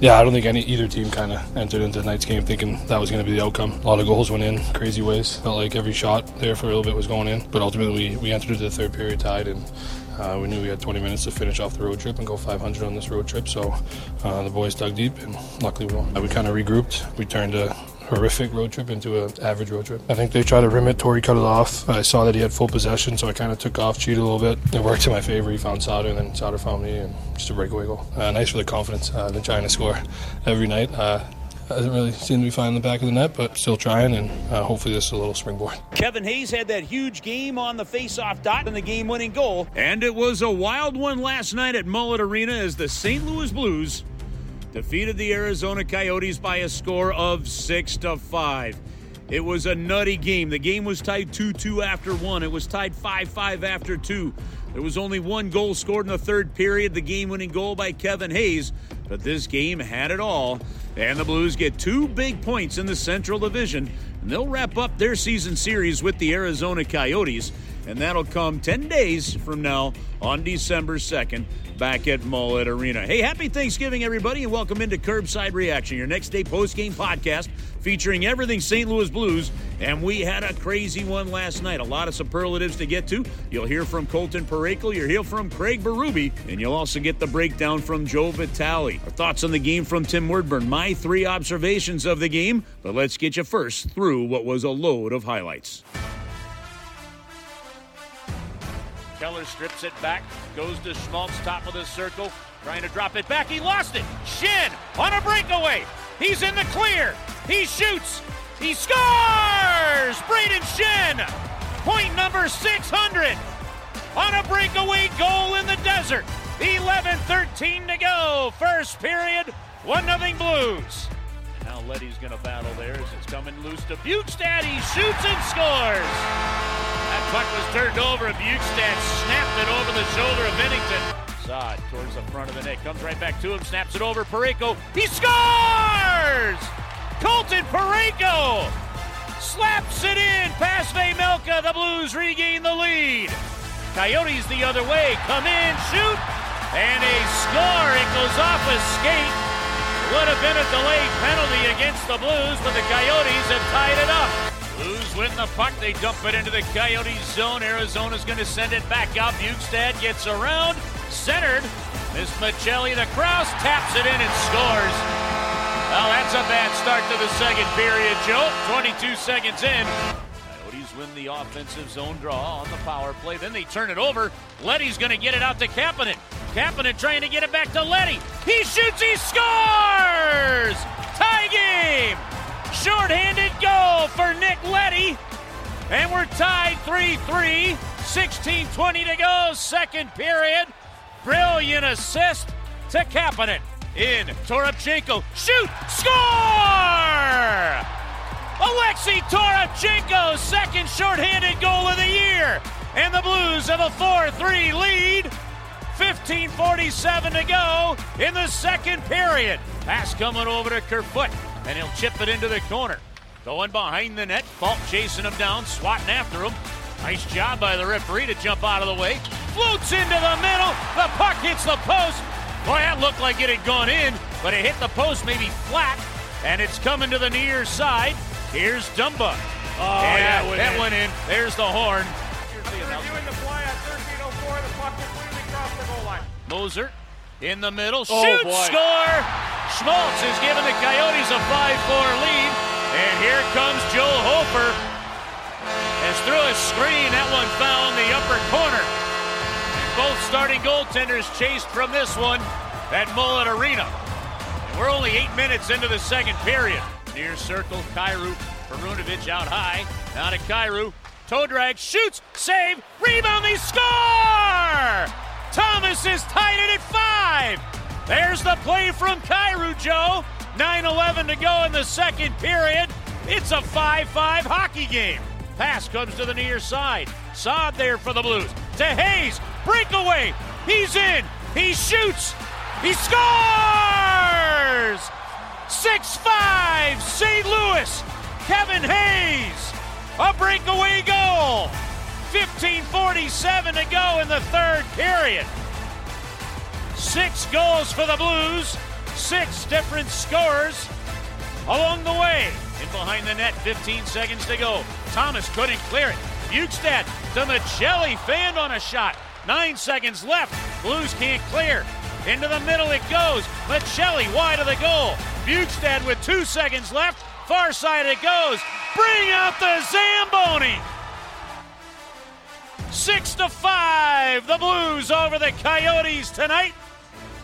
yeah, I don't think any either team kind of entered into tonight's game thinking that was going to be the outcome. A lot of goals went in crazy ways. Felt like every shot there for a little bit was going in, but ultimately we, we entered into the third period tied and. Uh, we knew we had 20 minutes to finish off the road trip and go 500 on this road trip, so uh, the boys dug deep and luckily we won. We kind of regrouped. We turned a horrific road trip into an average road trip. I think they tried to rim it. Tori cut it off. I saw that he had full possession, so I kind of took off, cheated a little bit. It worked in my favor. He found Sauter, and then Sauter found me, and just a breakaway goal. Uh, nice for the confidence. Uh, been trying to score every night. Uh, doesn't really seem to be finding the back of the net, but still trying, and uh, hopefully this is a little springboard. Kevin Hayes had that huge game on the face-off dot and the game-winning goal. And it was a wild one last night at Mullett Arena as the St. Louis Blues defeated the Arizona Coyotes by a score of 6 to 5. It was a nutty game. The game was tied 2 2 after one, it was tied 5 5 after two. There was only one goal scored in the third period, the game winning goal by Kevin Hayes. But this game had it all. And the Blues get two big points in the Central Division. And they'll wrap up their season series with the Arizona Coyotes. And that'll come 10 days from now on December 2nd back at Mullett Arena. Hey, happy Thanksgiving, everybody, and welcome into Kerbside Reaction, your next day post game podcast featuring everything St. Louis Blues. And we had a crazy one last night. A lot of superlatives to get to. You'll hear from Colton Parayko, you'll hear from Craig Berube, and you'll also get the breakdown from Joe Vitale. Our thoughts on the game from Tim Woodburn, my three observations of the game. But let's get you first through what was a load of highlights. Keller strips it back, goes to Schmaltz, top of the circle, trying to drop it back. He lost it. Schenn on a breakaway. He's in the clear. He shoots. He scores! Brayden Schenn, point number 600 on a breakaway goal in the desert. 11 13 to go. First period, 1 0 Blues. Now Leddy's going to battle there as it's coming loose to Bjugstad. He shoots and scores. That puck was turned over and Bjugstad snapped it over the shoulder of Binnington. Saad towards the front of the net, comes right back to him, snaps it over. Parayko, he scores! Colton Parayko slaps it in past Vejmelka. The Blues regain the lead. Coyotes the other way, come in, shoot, and a score. It goes off a skate. Would have been a delayed penalty against the Blues, but the Coyotes have tied it up. Blues win the puck. They dump it into the Coyotes zone. Arizona's going to send it back out. Bjugstad gets around, centered. Miss Maccelli, the cross, taps it in and scores. Well, that's a bad start to the second period, Joe. 22 seconds in. Coyotes win the offensive zone draw on the power play. Then they turn it over. Leddy's going to get it out to Kapanen. Kapanen trying to get it back to Leddy. He shoots, he scores! Tie game! Short-handed goal for Nick Leddy. And we're tied 3-3. 16-20 to go, second period. Brilliant assist to Kapanen. In, Toropchenko, shoot, score! Alexei Toropchenko, second short-handed goal of the year. And the Blues have a 4-3 lead. 15.47 to go in the second period. Pass coming over to Kerfoot, and he'll chip it into the corner. Going behind the net, Faulk chasing him down, swatting after him. Nice job by the referee to jump out of the way. Floats into the middle. The puck hits the post. Boy, that looked like it had gone in, but it hit the post maybe flat, and it's coming to the near side. Here's Dumba. Oh, yeah, yeah, that went in. There's the horn. Reviewing the Moser in the middle. Oh, Shoot, boy. score! Schmaltz has given the Coyotes a 5-4 lead. And here comes Joel Hofer. As through a screen, that one found the upper corner. And both starting goaltenders chased from this one at Mullett Arena. And we're only eight minutes into the second period. Near circle, Kyrou, Perunovich out high. Now to Kyrou. Toe drag, shoots, save, rebound, they score! Thomas is tied it at five. There's the play from Kyrou, Joe. 9-11 to go in the second period. It's a 5-5 hockey game. Pass comes to the near side. Saad there for the Blues. To Hayes. Breakaway. He's in. He shoots. He scores! 6-5 St. Louis. Kevin Hayes. A breakaway goal. 15.47 to go in the third period. Six goals for the Blues, Six different scores along the way. In behind the net, 15 seconds to go. Thomas couldn't clear it. Bjugstad to Maccelli, fanned on a shot. Nine seconds left. Blues can't clear. Into the middle it goes. Maccelli wide of the goal. Bjugstad with two seconds left. Far side it goes. Bring out the Zamboni. Six to five. The Blues over the Coyotes tonight.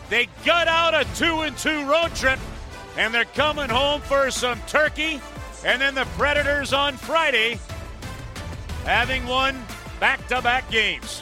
They gut out a two and two road trip, and they're coming home for some turkey. And then the Predators on Friday, having won back to back games.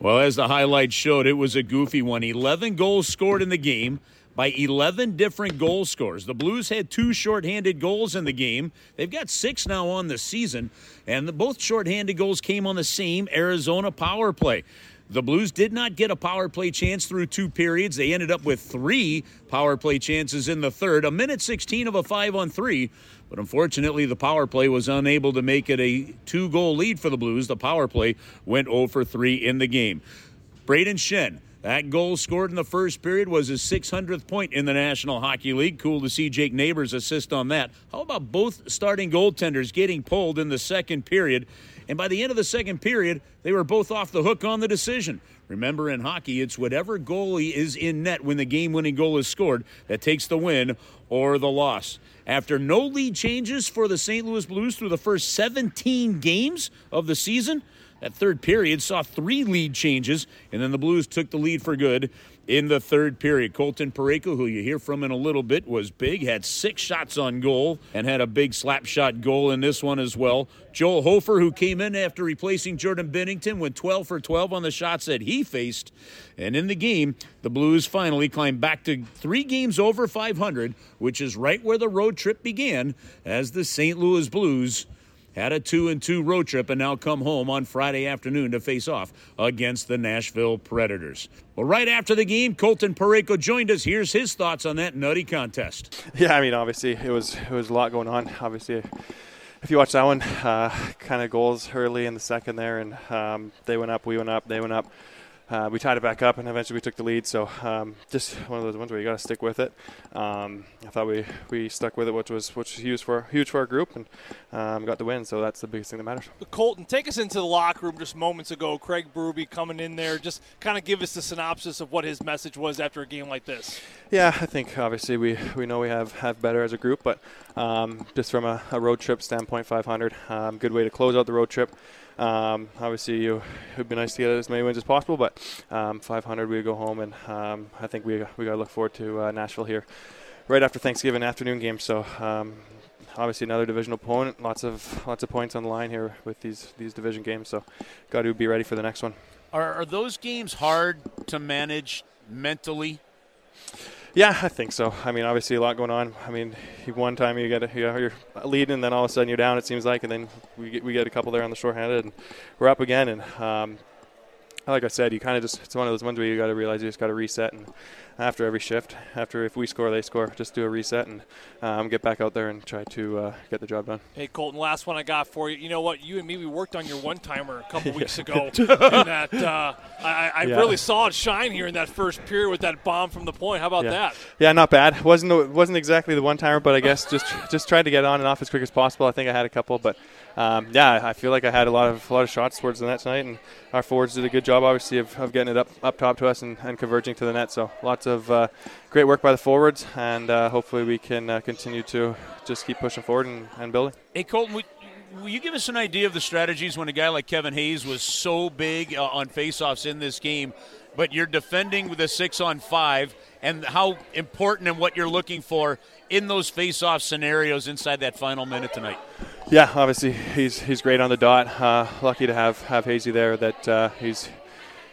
Well, as the highlights showed, it was a goofy one. 11 goals scored in the game by 11 different goal scorers. The Blues had two shorthanded goals in the game. They've got six now on the season, and the, both shorthanded goals came on the same Arizona power play. The Blues did not get a power play chance through two periods. They ended up with three power play chances in the third, a minute 16 of a five on three. But unfortunately, the power play was unable to make it a two goal lead for the Blues. The power play went 0 for 3 in the game. Brayden Schenn. That goal scored in the first period was his 600th point in the National Hockey League. Cool to see Jake Neighbours assist on that. How about both starting goaltenders getting pulled in the second period? And by the end of the second period, they were both off the hook on the decision. Remember, in hockey, it's whatever goalie is in net when the game winning goal is scored that takes the win or the loss. After no lead changes for the St. Louis Blues through the first 17 games of the season, that third period saw three lead changes, and then the Blues took the lead for good in the third period. Colton Parayko, who you hear from in a little bit, was big, had six shots on goal, and had a big slap shot goal in this one as well. Joel Hofer, who came in after replacing Jordan Binnington, went 12 for 12 on the shots that he faced. And in the game, the Blues finally climbed back to three games over 500, which is right where the road trip began as the St. Louis Blues had a two and two road trip and now come home on Friday afternoon to face off against the Nashville Predators. Well, right after the game, Colton Parayko joined us. Here's his thoughts on that nutty contest. Yeah, I mean, obviously it was it was a lot going on. Obviously, if you watch that one, uh, kind of goals early in the second there, and um, they went up, we went up, they went up uh, we tied it back up, and eventually we took the lead. So um, just one of those ones where you got to stick with it. Um, I thought we, we stuck with it, which was which was huge for huge for our group, and um, got the win. So that's the biggest thing that matters. Colton, take us into the locker room just moments ago. Craig Berube coming in there, just kind of give us the synopsis of what his message was after a game like this. Yeah, I think obviously we, we know we have, have better as a group, but um, just from a, a, road trip standpoint, 500, um, good way to close out the road trip. Um, obviously, you, it would be nice to get as many wins as possible, but um, 500 we go home, and um, I think we we got to look forward to uh, Nashville here right after Thanksgiving afternoon game. So um, obviously another divisional opponent, lots of lots of points on the line here with these these division games. So got to be ready for the next one. Are, are those games hard to manage mentally? Yeah, I think so. I mean, obviously a lot going on. I mean, one time you get a, you know, you're leading, and then all of a sudden you're down. It seems like, and then we get, we get a couple there on the shorthanded, and we're up again. And um, like I said, you kind of just it's one of those ones where you got to realize you just got to reset and after every shift. After if we score, they score. Just do a reset and um, get back out there and try to uh, get the job done. Hey Colton, last one I got for you. You know what? You and me we worked on your one timer a couple weeks ago. that uh, I, I yeah. really saw it shine here in that first period with that bomb from the point. How about yeah. that? Yeah, not bad. wasn't wasn't exactly the one timer, but I guess just just tried to get on and off as quick as possible. I think I had a couple, but um, yeah, I feel like I had a lot of a lot of shots towards the net tonight, and our forwards did a good job, obviously, of, of getting it up up top to us and, and converging to the net. So lots of uh, great work by the forwards, and uh, hopefully we can uh, continue to just keep pushing forward and, and building. Hey, Colton, will, will, you give us an idea of the strategies when a guy like Kevin Hayes was so big uh, on faceoffs in this game, but you're defending with a six on five, and how important and what you're looking for in those faceoff scenarios inside that final minute tonight? Yeah, obviously he's he's great on the dot. Uh, lucky to have have Hazy there. That uh, he's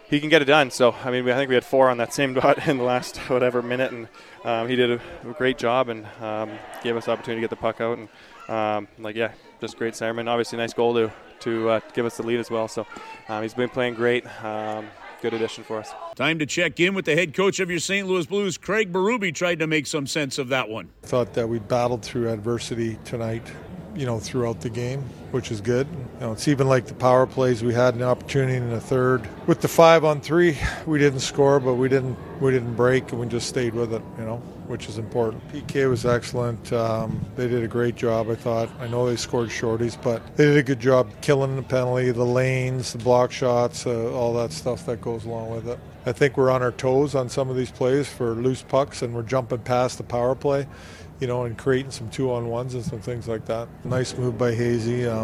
he can get it done. So I mean, I think we had four on that same dot in the last whatever minute, and um, he did a, a, great job and um, gave us the opportunity to get the puck out. And um, like, yeah, just great Ceremon. Obviously, nice goal to to uh, give us the lead as well. So um, he's been playing great. Um, good addition for us. Time to check in with the head coach of your St. Louis Blues, Craig Berube. Tried to make some sense of that one. Thought that we battled through adversity tonight, you know, throughout the game. Which is good. You know, it's even like the power plays we had an opportunity in the third with the five on three. We didn't score, but we didn't we didn't break, and we just stayed with it. You know, which is important. PK was excellent. Um, they did a great job. I thought. I know they scored shorties, but they did a good job killing the penalty, the lanes, the block shots, uh, all that stuff that goes along with it. I think we're on our toes on some of these plays for loose pucks, and we're jumping past the power play you know, and creating some two on ones and some things like that. Nice move by Hazy. Um,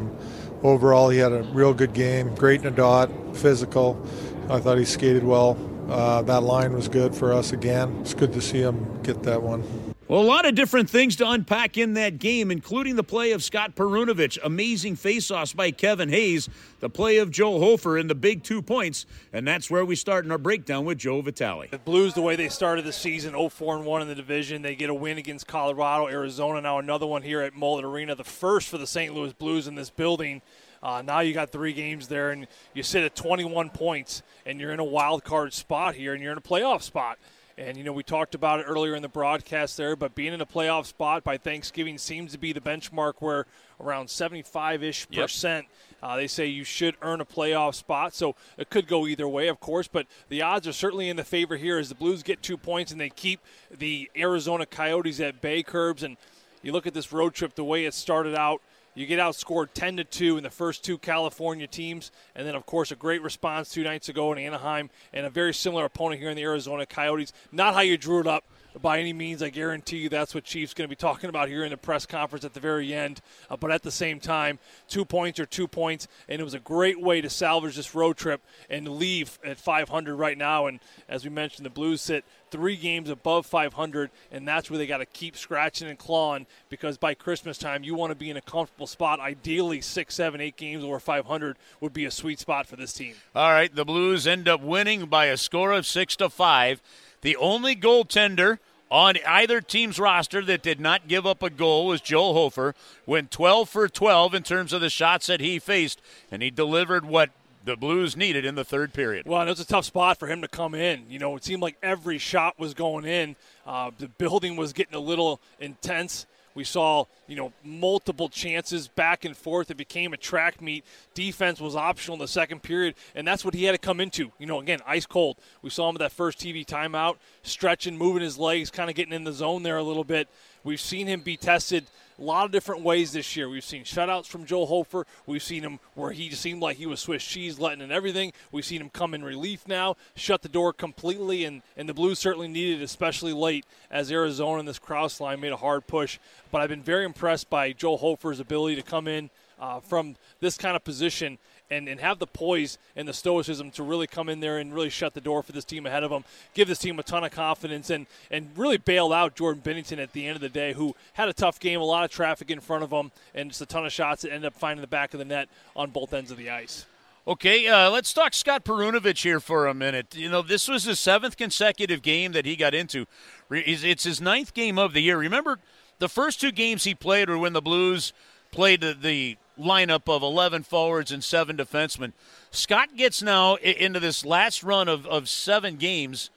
overall, he had a real good game. Great in a dot, physical. I thought he skated well. Uh, that line was good for us again. It's good to see him get that one. Well, a lot of different things to unpack in that game, including the play of Scott Perunovich, amazing faceoffs by Kevin Hayes, the play of Joel Hofer, and the big two points. And that's where we start in our breakdown with Joe Vitale. The Blues, the way they started the season, 0-4 1 in the division, they get a win against Colorado, Arizona, now another one here at Mullett Arena, the first for the St. Louis Blues in this building. Uh, now you got three games there, and you sit at 21 points, and you're in a wild card spot here, and you're in a playoff spot. And, you know, we talked about it earlier in the broadcast there, but being in a playoff spot by Thanksgiving seems to be the benchmark where around 75 ish yep. percent uh, they say you should earn a playoff spot. So it could go either way, of course, but the odds are certainly in the favor here as the Blues get two points and they keep the Arizona Coyotes at bay Kerbs. And you look at this road trip, the way it started out. You get outscored 10 to 2 in the first two California teams, and then, of course, a great response two nights ago in Anaheim, and a very similar opponent here in the Arizona Coyotes. Not how you drew it up by any means. I guarantee you that's what Chief's going to be talking about here in the press conference at the very end. Uh, but at the same time, two points are two points, and it was a great way to salvage this road trip and leave at 500 right now. And as we mentioned, the Blues sit three games above 500, and that's where they got to keep scratching and clawing because by Christmas time, you want to be in a comfortable spot. Ideally, six, seven, eight games over 500 would be a sweet spot for this team. All right, the Blues end up winning by a score of six to five. The only goaltender on either team's roster that did not give up a goal was Joel Hofer. Went 12 for 12 in terms of the shots that he faced, and he delivered what the Blues needed in the third period. Well, it was a tough spot for him to come in. You know, it seemed like every shot was going in. Uh, the building was getting a little intense. We saw, you know, multiple chances back and forth. It became a track meet. Defense was optional in the second period, and that's what he had to come into. You know, again, ice cold. We saw him at that first TV timeout, stretching, moving his legs, kind of getting in the zone there a little bit. We've seen him be tested – a lot of different ways this year. We've seen shutouts from Joel Hofer. We've seen him where he seemed like he was Swiss cheese, letting in everything. We've seen him come in relief now, shut the door completely, and, and the Blues certainly needed especially late as Arizona in this Crouse line made a hard push. But I've been very impressed by Joel Hofer's ability to come in uh, from this kind of position and, and have the poise and the stoicism to really come in there and really shut the door for this team ahead of them, give this team a ton of confidence, and, and really bail out Jordan Binnington at the end of the day, who had a tough game, a lot of traffic in front of him, and just a ton of shots that ended up finding the back of the net on both ends of the ice. Okay, uh, let's talk Scott Perunovich here for a minute. You know, this was his seventh consecutive game that he got into. It's his ninth game of the year. Remember, the first two games he played were when the Blues played the, the lineup of 11 forwards and seven defensemen. Scott gets now into this last run of, of seven games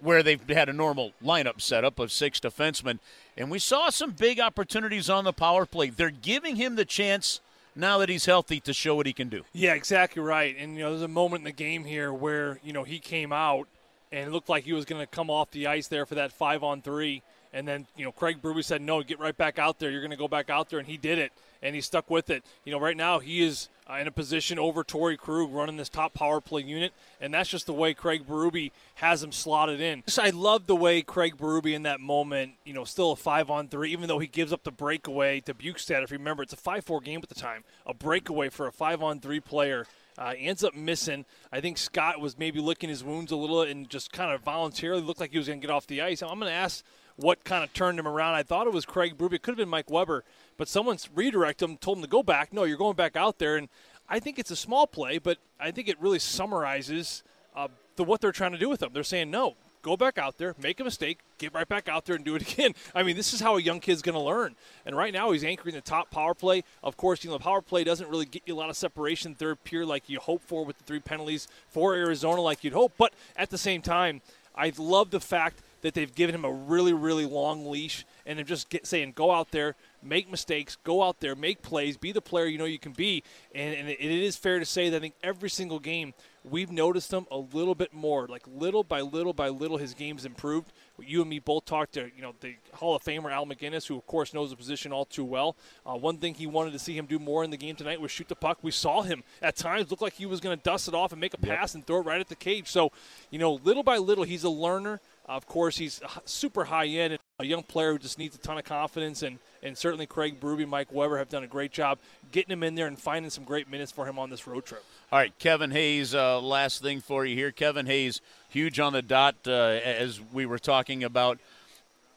where they've had a normal lineup setup of six defensemen. And we saw some big opportunities on the power play. They're giving him the chance now that he's healthy to show what he can do. Yeah, exactly right. And, you know, there's a moment in the game here where, you know, he came out and looked like he was going to come off the ice there for that five on three. And then, you know, Craig Berube said, no, get right back out there. You're going to go back out there. And he did it and he stuck with it. You know, right now he is uh, in a position over Torey Krug running this top power play unit, and that's just the way Craig Berube has him slotted in. I love the way Craig Berube in that moment, you know, still a five on three, even though he gives up the breakaway to Bjugstad. If you remember, it's a five four game at the time. A breakaway for a five on three player. Uh, ends up missing. I think Scott was maybe licking his wounds a little and just kind of voluntarily looked like he was going to get off the ice. I'm going to ask what kind of turned him around. I thought it was Craig Berube. It could have been Mike Weber but someone's redirected him, told him to go back. No, you're going back out there. And I think it's a small play, but I think it really summarizes uh, the what they're trying to do with them. They're saying, no, go back out there, make a mistake, get right back out there and do it again. I mean, this is how a young kid's going to learn. And right now, he's anchoring the top power play. Of course, you know, the power play doesn't really get you a lot of separation third period like you hope for with the three penalties for Arizona like you'd hope. But at the same time, I love the fact that they've given him a really, really long leash and they're just get, saying, go out there, make mistakes, go out there, make plays, be the player you know you can be. And, and it is fair to say that I think every single game we've noticed him a little bit more. Like little by little by little, his game's improved. You and me both talked to you know the Hall of Famer Al MacInnis, who of course knows the position all too well. Uh, one thing he wanted to see him do more in the game tonight was shoot the puck. We saw him at times look like he was going to dust it off and make a pass yep. and throw it right at the cage. So, you know, little by little, he's a learner. Of course, he's super high end, a young player who just needs a ton of confidence, and, and certainly Craig Berube, Mike Weber have done a great job getting him in there and finding some great minutes for him on this road trip. All right, Kevin Hayes, uh, last thing for you here. Kevin Hayes, huge on the dot, uh, as we were talking about,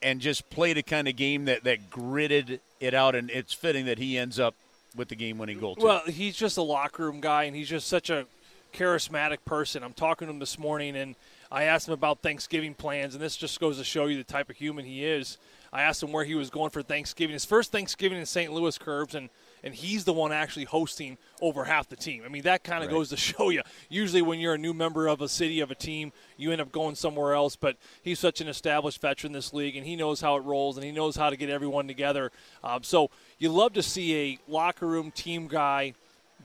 and just played a kind of game that, that gritted it out, and it's fitting that he ends up with the game winning goal. Too. Well, he's just a locker room guy, and he's just such a charismatic person. I'm talking to him this morning, and I asked him about Thanksgiving plans, and this just goes to show you the type of human he is. I asked him where he was going for Thanksgiving. His first Thanksgiving in St. Louis Kerbs, and and he's the one actually hosting over half the team. I mean, that kind of right. goes to show you. Usually, when you're a new member of a city of a team, you end up going somewhere else. But he's such an established veteran in this league, and he knows how it rolls, and he knows how to get everyone together. Um, so you love to see a locker room team guy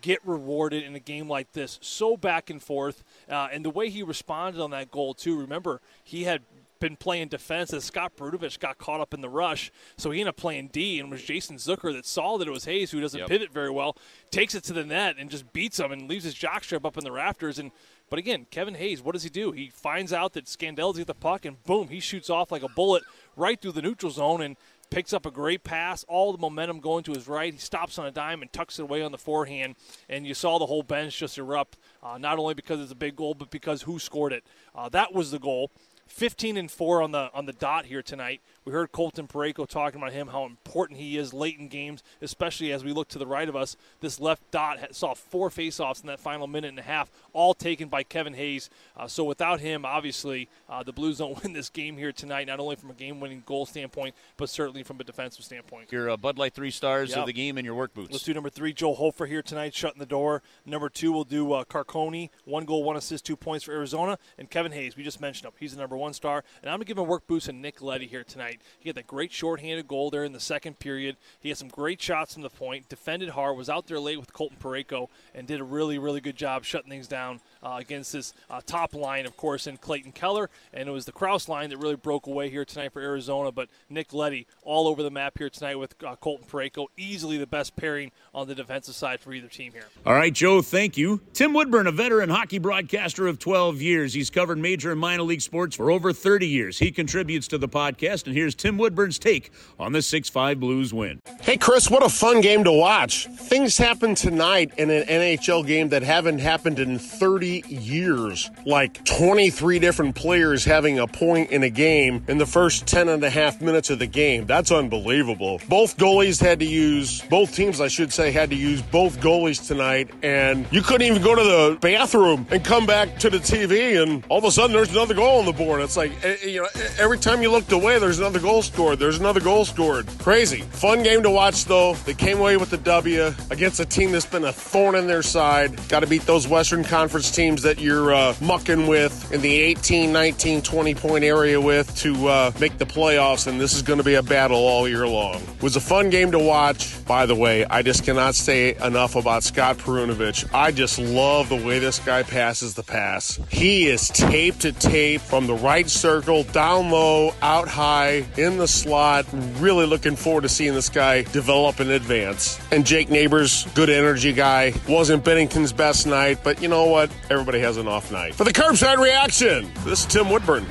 get rewarded in a game like this. So back and forth. Uh, and the way he responded on that goal, too. Remember, he had been playing defense as Scott Perunovich got caught up in the rush. So he ended up playing D, and it was Jason Zucker that saw that it was Hayes, who doesn't yep. pivot very well, takes it to the net and just beats him and leaves his jockstrap up in the rafters. And But again, Kevin Hayes, what does he do? He finds out that Scandell's at the puck, and boom, he shoots off like a bullet right through the neutral zone. And picks up a great pass, all the momentum going to his right. He stops on a dime and tucks it away on the forehand, and you saw the whole bench just erupt, uh, not only because it's a big goal, but because who scored it. Uh, that was the goal. 15 and 4 on the on the dot here tonight. We heard Colton Parayko talking about him, how important he is late in games, especially as we look to the right of us. This left dot saw four faceoffs in that final minute and a half, all taken by Kevin Hayes. Uh, so without him, obviously, uh, the Blues don't win this game here tonight, not only from a game-winning goal standpoint, but certainly from a defensive standpoint. Your uh, Bud Light three stars yep. of the game and your work boots. Let's do number three, Joel Hofer here tonight, shutting the door. Number two, we'll do uh, Carcone, one goal, one assist, two points for Arizona, and Kevin Hayes. We just mentioned him; he's the number one star, and I'm going to give him work boots and Nick Leddy here tonight. He had that great shorthanded goal there in the second period. He had some great shots from the point, defended hard, was out there late with Colton Parayko, and did a really, really good job shutting things down uh, against this uh, top line, of course, in Clayton Keller. And it was the Crouse line that really broke away here tonight for Arizona. But Nick Leddy all over the map here tonight with uh, Colton Parayko, easily the best pairing on the defensive side for either team here. All right, Joe, thank you. Tim Woodburn, a veteran hockey broadcaster of 12 years. He's covered major and minor league sports for over 30 years. He contributes to the podcast, and here's Tim Woodburn's take on the 6 5 Blues win. Hey, Chris, what a fun game to watch. Things happened tonight in an NHL game that haven't happened in 30 years. Like 23 different players having a point in a game in the first 10 and a half minutes of the game. That's unbelievable. Both goalies had to use, both teams, I should say, had to use both goalies tonight. And you couldn't even go to the bathroom and come back to the TV, and all of a sudden there's another goal on the board. It's like, eh, you know, every time you looked away, there's another goal scored. There's another goal scored. Crazy. Fun game to watch, though. They came away with the W against a team that's been a thorn in their side. Got to beat those Western Conference teams that you're uh, mucking with in the 18, 19, 20 point area with to uh, make the playoffs, and this is going to be a battle all year long. It was a fun game to watch. By the way, I just cannot say enough about Scott Perunovich. I just love the way this guy passes the pass. He is tape to tape from the right circle, down low, out high, in the slot. Really looking forward to seeing this guy develop in advance. And Jake Neighbours, good energy guy. Wasn't Binnington's best night, but you know what? Everybody has an off night. For the Kerbside reaction, this is Tim Woodburn.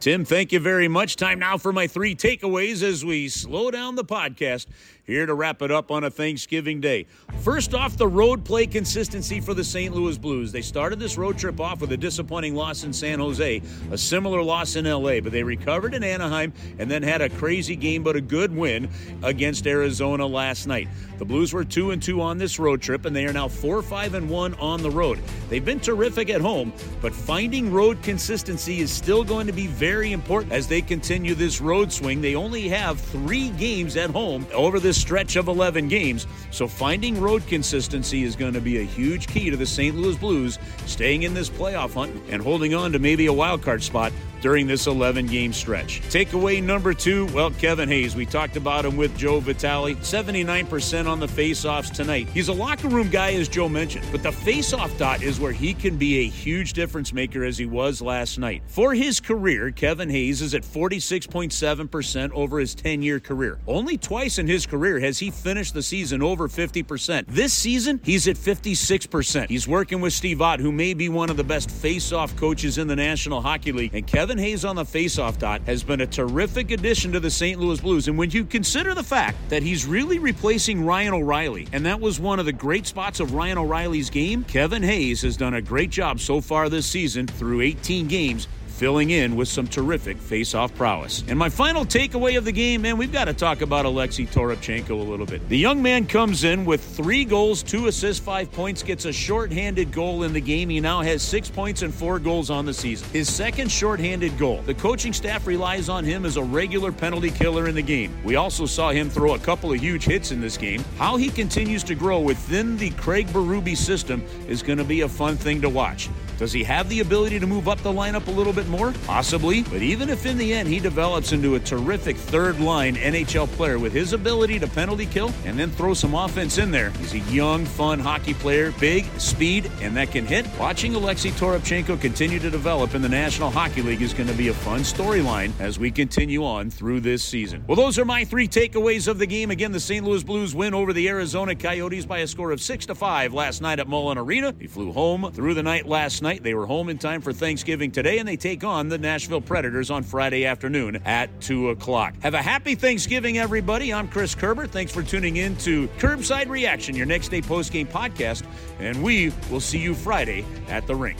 Tim, thank you very much. Time now for my three takeaways as we slow down the podcast here to wrap it up on a Thanksgiving day. First off, the road play consistency for the St. Louis Blues. They started this road trip off with a disappointing loss in San Jose, a similar loss in LA, but they recovered in Anaheim and then had a crazy game but a good win against Arizona last night. The Blues were 2 and 2 on this road trip and they are now 4 5 and 1 on the road. They've been terrific at home, but finding road consistency is still going to be very important as they continue this road swing. They only have 3 games at home over this stretch of 11 games. So finding road consistency is going to be a huge key to the St. Louis Blues staying in this playoff hunt and holding on to maybe a wild card spot during this 11 game stretch. Takeaway number two well, Kevin Hayes, we talked about him with Joe Vitale. 79% on the faceoffs tonight. He's a locker room guy, as Joe mentioned, but the faceoff dot is where he can be a huge difference maker as he was last night. For his career, Kevin Hayes is at 46.7% over his 10 year career. Only twice in his career has he finished the season over 50%. This season, he's at 56%. He's working with Steve Ott, who may be one of the best face-off coaches in the National Hockey League. And Kevin Hayes on the face-off dot has been a terrific addition to the St. Louis Blues. And when you consider the fact that he's really replacing Ryan O'Reilly, and that was one of the great spots of Ryan O'Reilly's game, Kevin Hayes has done a great job so far this season through 18 games filling in with some terrific face-off prowess. And my final takeaway of the game, man, we've got to talk about Alexei Toropchenko a little bit. The young man comes in with three goals, two assists, five points, gets a shorthanded goal in the game. He now has six points and four goals on the season. His second shorthanded goal. The coaching staff relies on him as a regular penalty killer in the game. We also saw him throw a couple of huge hits in this game. How he continues to grow within the Craig Berube system is going to be a fun thing to watch. Does he have the ability to move up the lineup a little bit more? Possibly. But even if in the end he develops into a terrific third line NHL player with his ability to penalty kill and then throw some offense in there, he's a young, fun hockey player, big, speed, and that can hit. Watching Alexei Toropchenko continue to develop in the National Hockey League is going to be a fun storyline as we continue on through this season. Well, those are my three takeaways of the game. Again, the St. Louis Blues win over the Arizona Coyotes by a score of 6 to 5 last night at Mullen Arena. They flew home through the night last night. They were home in time for Thanksgiving today, and they take on the Nashville Predators on Friday afternoon at 2 o'clock. Have a happy Thanksgiving, everybody. I'm Chris Kerber. Thanks for tuning in to Kerbside Reaction, your next day post game podcast, and we will see you Friday at the rink.